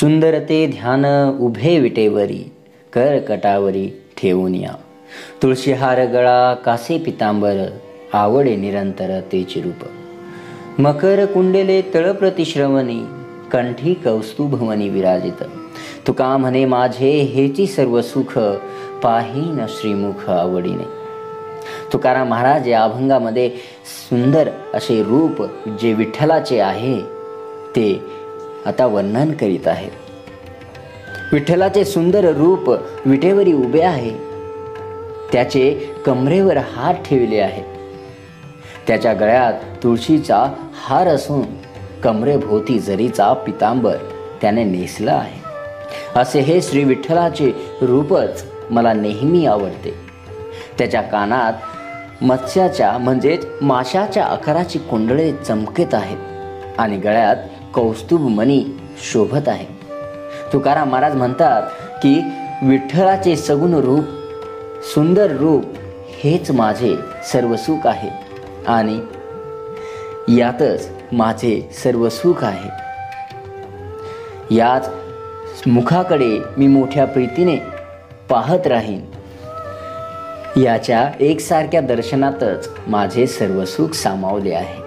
सुंदर ते ध्यान उभे विटेवरी कर कटावरी ठेवून या. तुळशीहार गळा कासे पितांबर आवडे निरंतर तेचे रूप मकर कुंडेले तळप्रतिश्रवणी कंठी कौस्तुभवनी विराजित. तुका म्हणे माझे हेची सर्व सुख पाहीन श्रीमुख आवडीने. तुकाराम महाराज या अभंगामध्ये सुंदर असे रूप जे विठ्ठलाचे आहे ते आता वर्णन करीत आहे. विठ्ठलाचे सुंदर रूप विटेवरी उभे आहे. त्याचे कमरेवर हात ठेवले आहे. त्याच्या गळ्यात तुळशीचा हार असून कमरेभोवती जरीचा पितांबर त्याने नेसला आहे. असे हे श्री विठ्ठलाचे रूपच मला नेहमी आवडते. त्याच्या कानात मत्स्याच्या म्हणजेच माशाच्या आकाराची कुंडळे चमकत आहेत आणि गळ्यात कौस्तुभ मणी शोभत आहे. तुकाराम महाराज म्हणतात की विठ्ठलाचे सगुण रूप सुंदर रूप हेच माझे सर्व सुख आहे. आणि यातच माझे सर्व सुख आहे. याच मुखाकडे मी मोठ्या प्रीतीने पाहत राहीन. याच्या एकसारख्या दर्शनातच माझे सर्व सुख सामावले आहे.